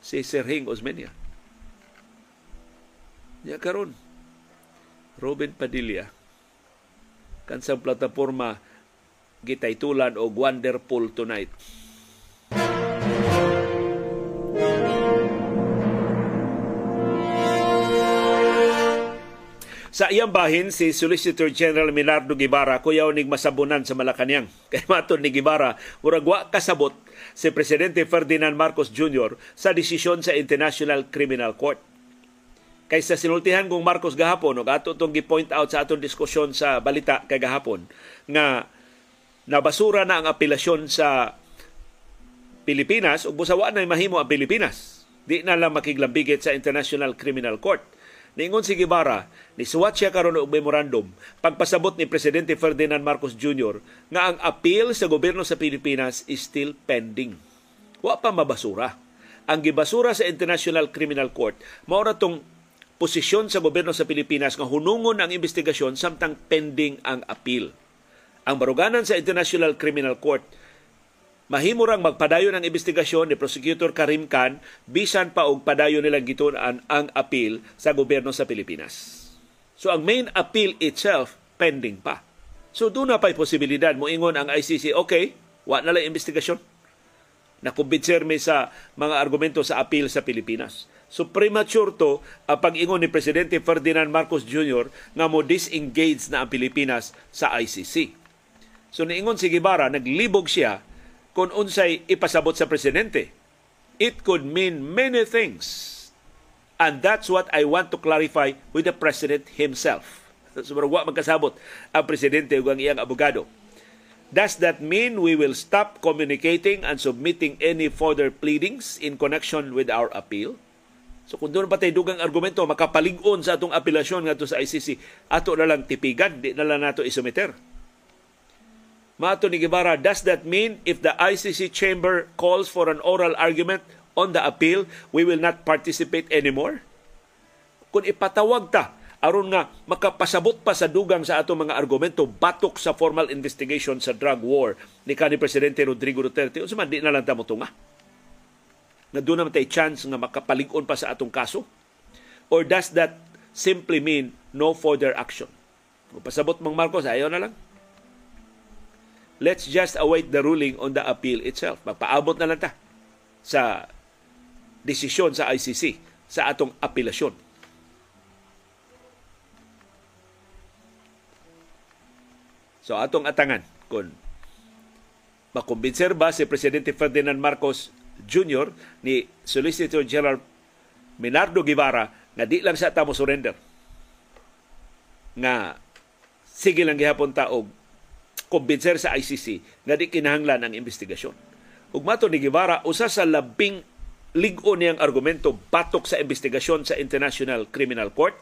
Si Serhing Osmeña Ya karon Robin Padilla kansang plataporma gitaytulan og Wonderful Tonight. Sa iyang bahin, si Solicitor General Minardo Gibara kuyaw nig masabunan sa Malacanang. Kay maton ni Gibara, murag wa kasabot si Presidente Ferdinand Marcos Jr. sa desisyon sa International Criminal Court kaysa sinultihan kong Marcos gahapon ug ato tong gi-point out sa atong diskusyon sa balita kay gahapon nga nabasura na ang apelasyon sa Pilipinas ug busawa na mahimo ang Pilipinas. Di na lang makiglambigit sa International Criminal Court. Ningon si Guevara, ni suwat siya karon og memorandum pagpasabot ni Presidente Ferdinand Marcos Jr. nga ang appeal sa gobyerno sa Pilipinas is still pending. Wa pa mabasura. Ang gibasura sa International Criminal Court mao tong posisyon sa gobyerno sa Pilipinas nga hunungon ang investigasyon samtang pending ang appeal. Ang baruganan sa International Criminal Court mahimo rang magpadayon ang investigasyon ni Prosecutor Karim Khan bisan pa og padayon nilang gitunan ang appeal sa gobyerno sa Pilipinas. So ang main appeal itself pending pa. So doon na pa'y posibilidad mo ingon ang ICC, okay, wa na lang investigasyon. Nakumbinser mi sa mga argumento sa appeal sa Pilipinas. So premature to ang pag-ingon ni Presidente Ferdinand Marcos Jr. nga mo disengage na ang Pilipinas sa ICC. So niingon si Gibara, naglibog siya kung unsay ipasabot sa presidente. It could mean many things And that's what I want to clarify with the President himself. So, wa magkasabot ang Presidente ug ang iyang abogado. Does that mean we will stop communicating and submitting any further pleadings in connection with our appeal? So kung doon pa tayo dugang argumento, makapalig-on sa atong apelasyon nga sa ICC, ato na lang tipigan, di na lang nato isumiter. Mato ni Guevara, does that mean if the ICC chamber calls for an oral argument on the appeal, we will not participate anymore? Kung ipatawag ta, aron nga makapasabot pa sa dugang sa atong mga argumento batok sa formal investigation sa drug war ni kanhi presidente Rodrigo Duterte unsa man di na lang ta motunga nga doon naman tayo chance nga makapalig-on pa sa atong kaso? Or does that simply mean no further action? Kung pasabot mang Marcos ayaw na lang. Let's just await the ruling on the appeal itself. Magpaabot na lang ta sa desisyon sa ICC sa atong apelasyon. So atong atangan kung makumbinser ba si Presidente Ferdinand Marcos Jr. ni Solicitor General Minardo Guevara nga di lang sa tamo surrender nga sige lang gihapon ta og kumbinser sa ICC nga di kinahanglan ang investigasyon. Ug mato ni Guevara usa sa labing ligo niyang argumento batok sa investigasyon sa International Criminal Court.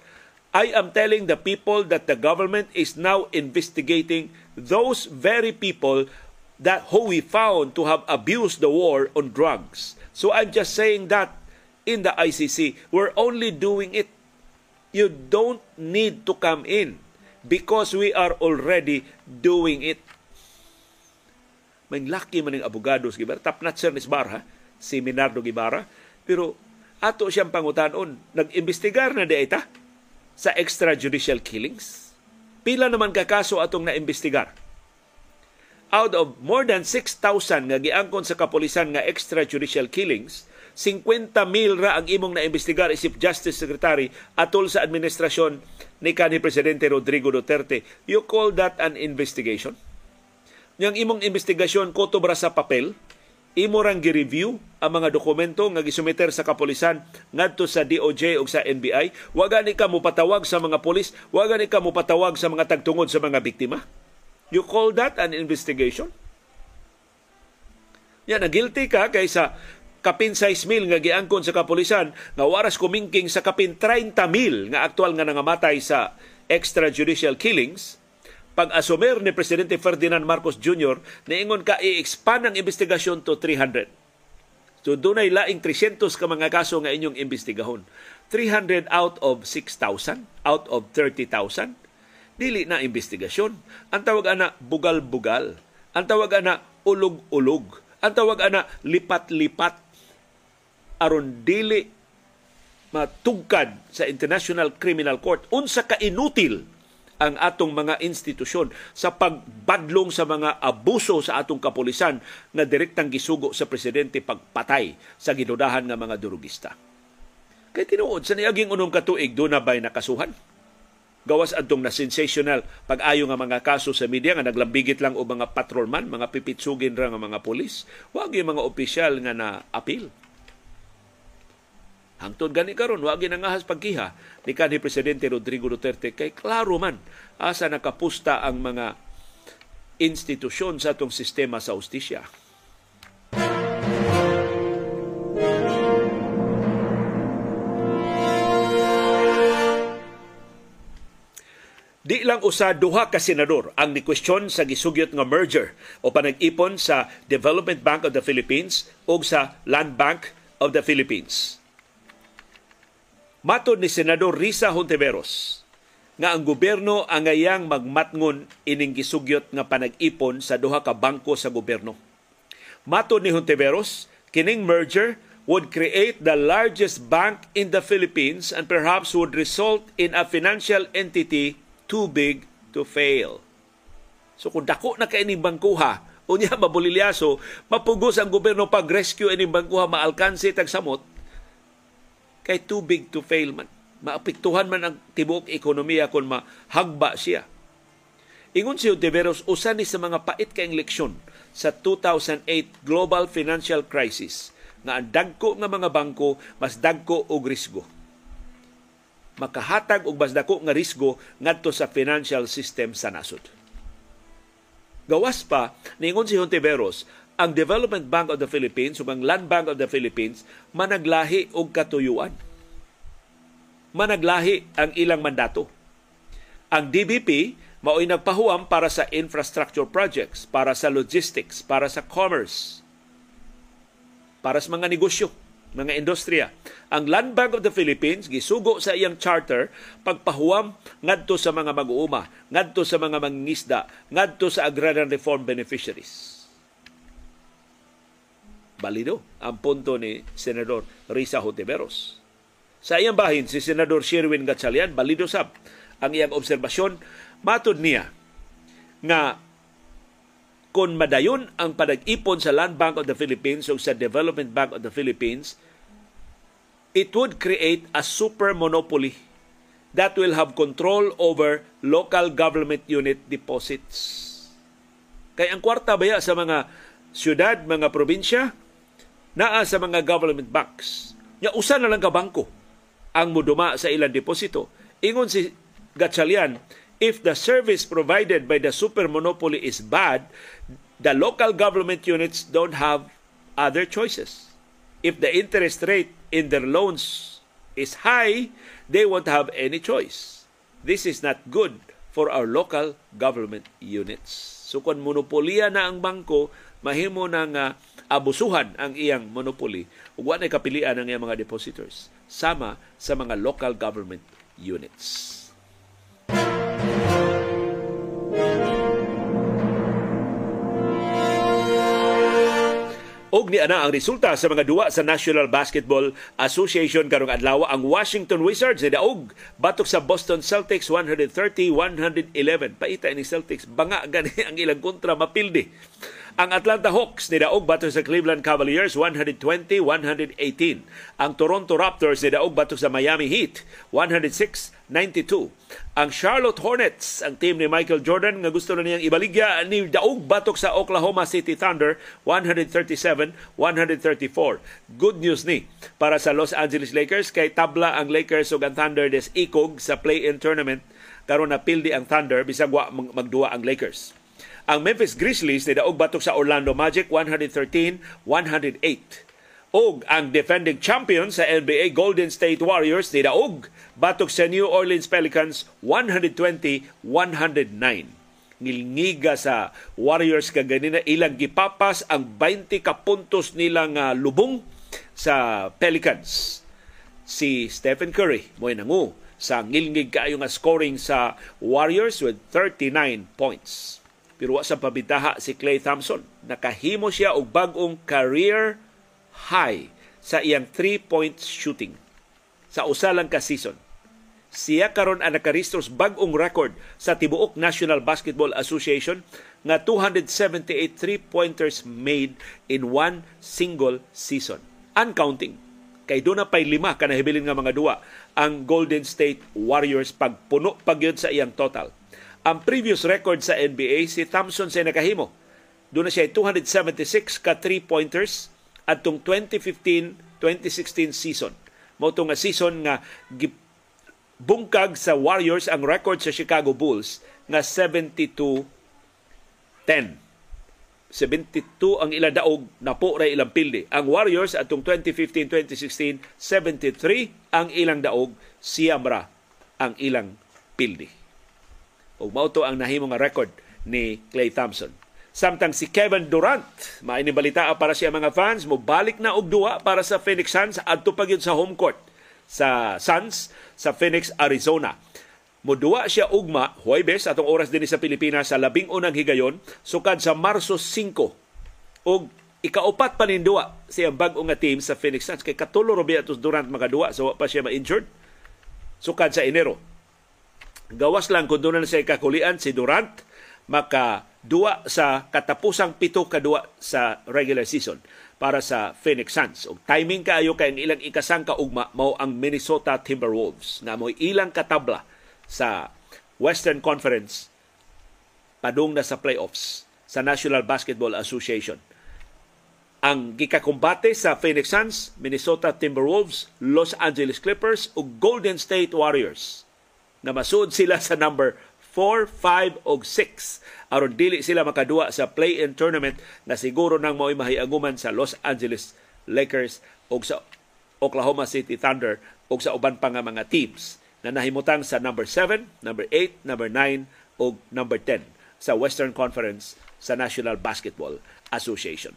I am telling the people that the government is now investigating those very people that who we found to have abused the war on drugs. So I'm just saying that in the ICC, we're only doing it. You don't need to come in because we are already doing it. May laki man ng abogados, tapnat sir ni Barha, si Minardo Guevara. Pero ato siyang pangutanon, nag-imbestigar na di ita sa extrajudicial killings. Pila naman ka kaso atong na-imbestigar? Out of more than 6,000 nga giangkon sa kapulisan nga extrajudicial killings, 50 mil ra ang imong na-imbestigar isip Justice Secretary atol sa administrasyon ni kanhi Presidente Rodrigo Duterte. You call that an investigation? Yang imong investigasyon kotobra sa papel, imo rang gi-review ang mga dokumento nga gisumiter sa kapulisan ngadto sa DOJ ug sa NBI wa gani ka mopatawag sa mga pulis wa gani ka mopatawag sa mga tagtungod sa mga biktima you call that an investigation ya na guilty ka kaysa kapin 6 mil nga giangkon sa kapulisan nga waras kumingking sa kapin 30 mil nga aktual nga nangamatay sa extrajudicial killings pag-asumer ni Presidente Ferdinand Marcos Jr. na ingon ka i-expand ang investigasyon to 300. So doon ay laing 300 ka mga kaso nga inyong imbestigahon. 300 out of 6,000, out of 30,000, dili na investigasyon. Ang tawag ana bugal-bugal. Ang tawag ana ulog-ulog. Ang tawag ana lipat-lipat. aron dili matugkad sa International Criminal Court unsa ka inutil ang atong mga institusyon sa pagbadlong sa mga abuso sa atong kapulisan na direktang gisugo sa presidente pagpatay sa gidudahan nga mga durugista. Kay tinuod sa niaging unong katuig do na bay nakasuhan? Gawas adtong na sensational. Pag-ayo nga mga kaso sa media nga naglambigit lang o mga patrolman, mga pipitsugin ra nga mga pulis, wag yung mga opisyal nga na appeal Hangtod gani karon wa ginangahas pagkiha ni kanhi presidente Rodrigo Duterte. Kay klaro man asa nakapusta ang mga institusyon sa atong sistema sa ustisya. Di lang usa duha ka senador ang nikwestiyon sa gisugyot nga merger o panag-ipon sa Development Bank of the Philippines o sa Land Bank of the Philippines. Matod ni Senador Risa Hontiveros nga ang gobyerno ang ngayang magmatngon ining gisugyot nga panag-ipon sa duha ka bangko sa gobyerno. Matod ni Hontiveros, kining merger would create the largest bank in the Philippines and perhaps would result in a financial entity too big to fail. So kung dako na kay ining bangkuha, unya mabulilyaso, mapugos ang gobyerno pag-rescue ining bangkuha, maalkansi tag samot, kay too big to fail man. Maapektuhan man ang tibuok ekonomiya kung mahagba siya. Ingon si Deveros, usa ni sa mga pait kayong leksyon sa 2008 global financial crisis nga ang dagko nga mga bangko mas dagko og risgo. Makahatag og mas dako nga risgo ngadto sa financial system sa nasod. Gawas pa, ningon si Hontiveros, ang Development Bank of the Philippines ug ang Land Bank of the Philippines managlahi og katuyuan. Managlahi ang ilang mandato. Ang DBP mao'y nagpahuam para sa infrastructure projects, para sa logistics, para sa commerce, para sa mga negosyo, mga industriya. Ang Land Bank of the Philippines gisugo sa iyang charter pagpahuwam ngadto sa mga mag-uuma, ngadto sa mga mangingisda, ngadto sa agrarian reform beneficiaries. Balido ang punto ni Senador Risa Hoteveros. Sa iyang bahin, si Senador Sherwin Gatchalian, balido sab ang iyang obserbasyon, matod niya nga kung madayon ang panag-ipon sa Land Bank of the Philippines o sa Development Bank of the Philippines, it would create a super monopoly that will have control over local government unit deposits. Kay ang kwarta baya sa mga syudad, mga probinsya, naa sa mga government banks. Nya usa na lang ka bangko ang muduma sa ilang deposito. Ingon si Gatchalian, if the service provided by the super monopoly is bad, the local government units don't have other choices. If the interest rate in their loans is high, they won't have any choice. This is not good for our local government units. So kung monopolya na ang bangko, mahimo nang uh, abusuhan ang iyang monopoly ug wa kapilian ang iyang mga depositors sama sa mga local government units. Og ni ana ang resulta sa mga duwa sa National Basketball Association karong adlaw ang Washington Wizards nidaog batok sa Boston Celtics 130-111. Paita ni Celtics banga gani ang ilang kontra mapildi. Ang Atlanta Hawks nidaog batok sa Cleveland Cavaliers 120-118. Ang Toronto Raptors nidaog batok sa Miami Heat 106-92. Ang Charlotte Hornets, ang team ni Michael Jordan nga gusto na niyang ibaligya ni daog batok sa Oklahoma City Thunder 137-134. Good news ni para sa Los Angeles Lakers kay tabla ang Lakers ug ang Thunder des ikog sa play-in tournament karon na pildi ang Thunder bisag wa magduwa ang Lakers. Ang Memphis Grizzlies ni daog batok sa Orlando Magic 113-108. Og ang defending champion sa NBA Golden State Warriors ni daog batok sa New Orleans Pelicans 120-109 ngilngiga sa Warriors kag ganina ilang gipapas ang 20 ka puntos nilang uh, lubong sa Pelicans. Si Stephen Curry mo nangu sa ngilngig kaayo nga scoring sa Warriors with 39 points. Pero wa sa pabitaha si Clay Thompson. Nakahimo siya og bag-ong career high sa iyang three-point shooting sa usa lang ka season. Siya karon ang nakaristos bag-ong record sa tibuok National Basketball Association nga 278 three-pointers made in one single season. Uncounting. Kay doon na pay lima ka nahibilin nga mga duwa ang Golden State Warriors pagpuno pagyod sa iyang total ang previous record sa NBA, si Thompson sa nakahimo. Doon na siya 276 ka three-pointers at tong 2015-2016 season. Mo nga season nga bungkag sa Warriors ang record sa Chicago Bulls nga 72-10. 72 ang ila daog napo ra ilang pildi. Ang Warriors atong 2015-2016 73 ang ilang daog siyam ra ang ilang pildi. Ug mao ang nahimo nga record ni Clay Thompson. Samtang si Kevin Durant, maini balita para siya mga fans, mo balik na og duwa para sa Phoenix Suns adto pa sa home court sa Suns sa Phoenix, Arizona. Muduwa siya ugma Huwebes atong oras din sa Pilipinas sa labing unang higayon sukad sa Marso 5 og ikaupat pa nindua siya bag-o nga team sa Phoenix Suns kay katulo ro biya Durant makaduwa so pa siya ma-injured sukad sa Enero. Gawas lang kung doon na siya kakulian si Durant maka duwa sa katapusang pito kadua sa regular season para sa Phoenix Suns. Og timing kaayo kay ang ilang ikasang kaugma mao ang Minnesota Timberwolves. Nga mo ilang katabla sa Western Conference padung na sa playoffs sa National Basketball Association. Ang gikakumbate sa Phoenix Suns, Minnesota Timberwolves, Los Angeles Clippers ug Golden State Warriors. Na masud sila sa number 4, 5 ug 6 aron dili sila makaduwa sa play-in tournament na siguro nang mao'y mahiaguman sa Los Angeles Lakers ug sa Oklahoma City Thunder ug sa uban pa nga mga teams na nahimutang sa number 7, number 8, number 9 ug number 10 sa Western Conference sa National Basketball Association.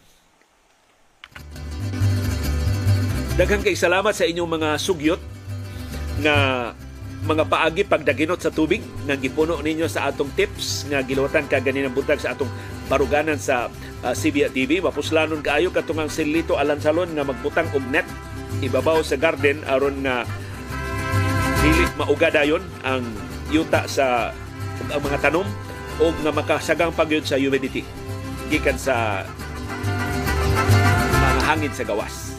Daghang kay salamat sa inyong mga sugyot nga mga paagi pagdaginot sa tubig nga gipuno ninyo sa atong tips nga giluwatan ka ganinang buntag sa atong baruganan sa uh, ah, CBA TV mapuslanon kaayo katungang Silito Alansalon nga magbutang og net. Ibabaw sa garden aron nga dili mauga dayon ang yuta sa ang mga tanom o nga makasagang pagyod sa humidity. Gikan sa mga hangin sa gawas.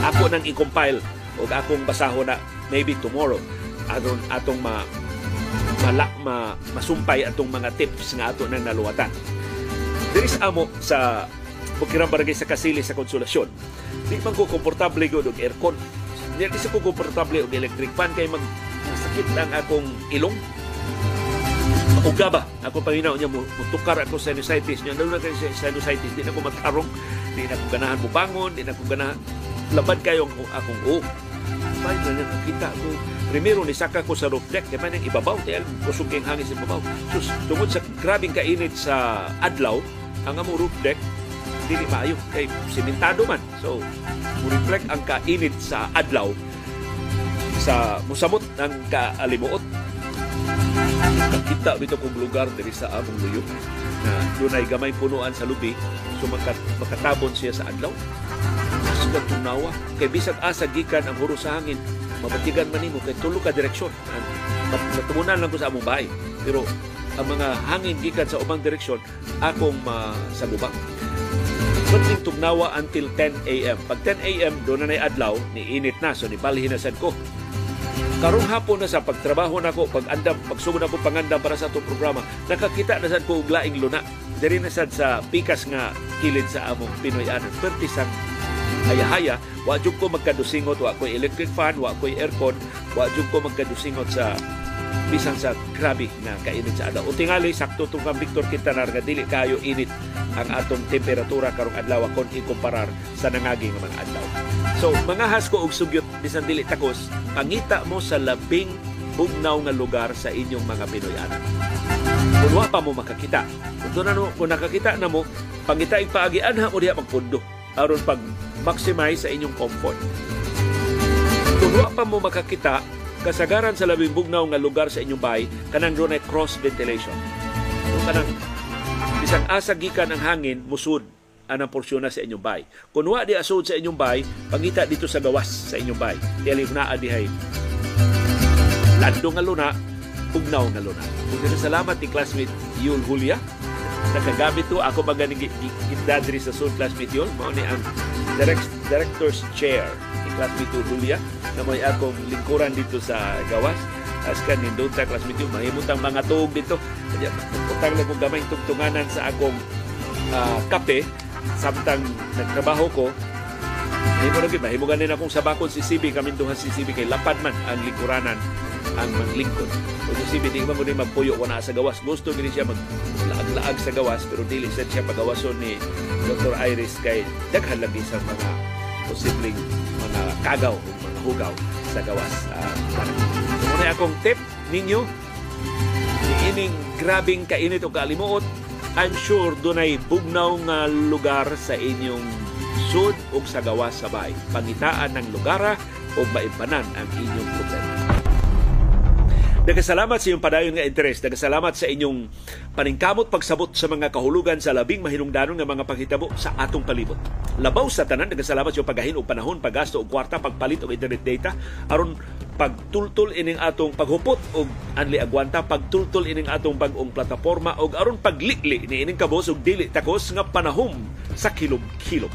Ako nang i-compile o akong basahon na maybe tomorrow aron atong ma mala, ma, masumpay atong mga tips nga ato nang naluwatan. Diri sa amo sa Bukirang Barangay sa Kasili sa Konsolasyon. Di man ko komportable gud og aircon. Di sa ko komportable og electric fan kay mag sakit lang akong ilong. Uga ba? Ako panginaw niya mo, tukar ako sa sinusitis niya. Lalo na kay sinusitis, di na ko matarong, di na ko ganahan mo bangon, di na ko ganahan labad kayo akong, akong oh, may na nakita ko. Primero ni saka ko sa roof deck kaya man ibabaw tayo kusog kayong hangin sa ibabaw. So tungod sa grabing kainit sa adlaw ang among roof deck dili maayo. Kay simentado man. So mo-reflect ang kainit sa adlaw sa musamot ang kaalimuot. Kita dito kong lugar diri sa among luyo na dunay gamay punuan sa lubi. So makatabon siya sa adlaw sa tunawa. Kay bisag asa gikan ang huro sa hangin, mabatigan man nimo kay tulo ka direksyon. Matumunan lang ko sa among bahay. Pero ang mga hangin gikan sa ubang direksyon, akong masagubang. Pwedeng tugnawa until 10 a.m. Pag 10 a.m. doon na na adlaw, ni init na, so ni balhinasan ko. Karong hapon na sa pagtrabaho nako, pag andam, pagsugod ako pangandam para sa atong programa, nakakita na sad ko og luna. Diri na sad sa pikas nga kilid sa among Pinoy anan. Pertisang haya-haya, wa jud ko magkadusingot, wa ko electric fan, wa ko aircon, wa jud ko magkadusingot sa bisan sa grabe na kainit sa adlaw. O sakto tong kang Victor Quintanar nga dili kayo init ang atong temperatura karong adlaw kon ikumparar sa nangagi nga mga adlaw. So, mga has ko og sugyot bisan dili takos, pangita mo sa labing bugnaw nga lugar sa inyong mga Pinoyanan. Kung wa pa mo makakita, kung, na, kung nakakita na mo, pangita paagi anha mo diha magpundo aron pag maximize sa inyong comfort. Kung wa pa mo makakita, kasagaran sa labing bugnaw nga lugar sa inyong bahay, kanang doon ay cross ventilation. Kung kanang bisang asa gikan ang hangin, musud anang porsyon na sa inyong bahay. Kung wa di asod sa inyong bahay, pangita dito sa gawas sa inyong bahay. Dili na adihay. Lando nga luna, bugnaw nga luna. Kung salamat ni classmate Yul Julia, nakagamit to ako ba ganing gitadri sa Soul classmate yun mao ni ang direct, director's chair ni classmate Julia na may akong lingkuran dito sa gawas. As kan nindot sa yun mahimutang mga tuog dito. Utang lang kong gamay tugtunganan sa akong uh, kape. Samtang nagtrabaho ko Mahimo lagi, mahimo ganin akong sabakon si CB, kami duha si CB kay lapad man ang lingkuranan ang. O CB, di ba mo magpuyo wala sa gawas. Gusto gini siya maglaag-laag sa gawas, pero dili siya pagawason ni Dr. Iris kay daghan lagi sa mga posibleng mga kagaw o mga hugaw sa gawas. Uh, so, muna akong tip ninyo, ining grabing kainit o kalimuot, I'm sure dunay bugnaw nga lugar sa inyong sud ug sa gawas sa bay. Pangitaan ng lugara o maibanan ang inyong problema. Nagasalamat sa inyong padayon nga interes. Nagasalamat sa inyong paningkamot pagsabot sa mga kahulugan sa labing mahinungdanon nga mga paghitabo sa atong palibot. Labaw sa tanan, nagasalamat sa inyong paggahin og panahon, paggasto og kwarta, pagpalit og internet data aron pagtultol ining atong paghupot og anli agwanta pagtultol ining atong bag-ong plataporma og aron paglikli ni ining kabos og dili takos nga panahom sa kilom-kilom.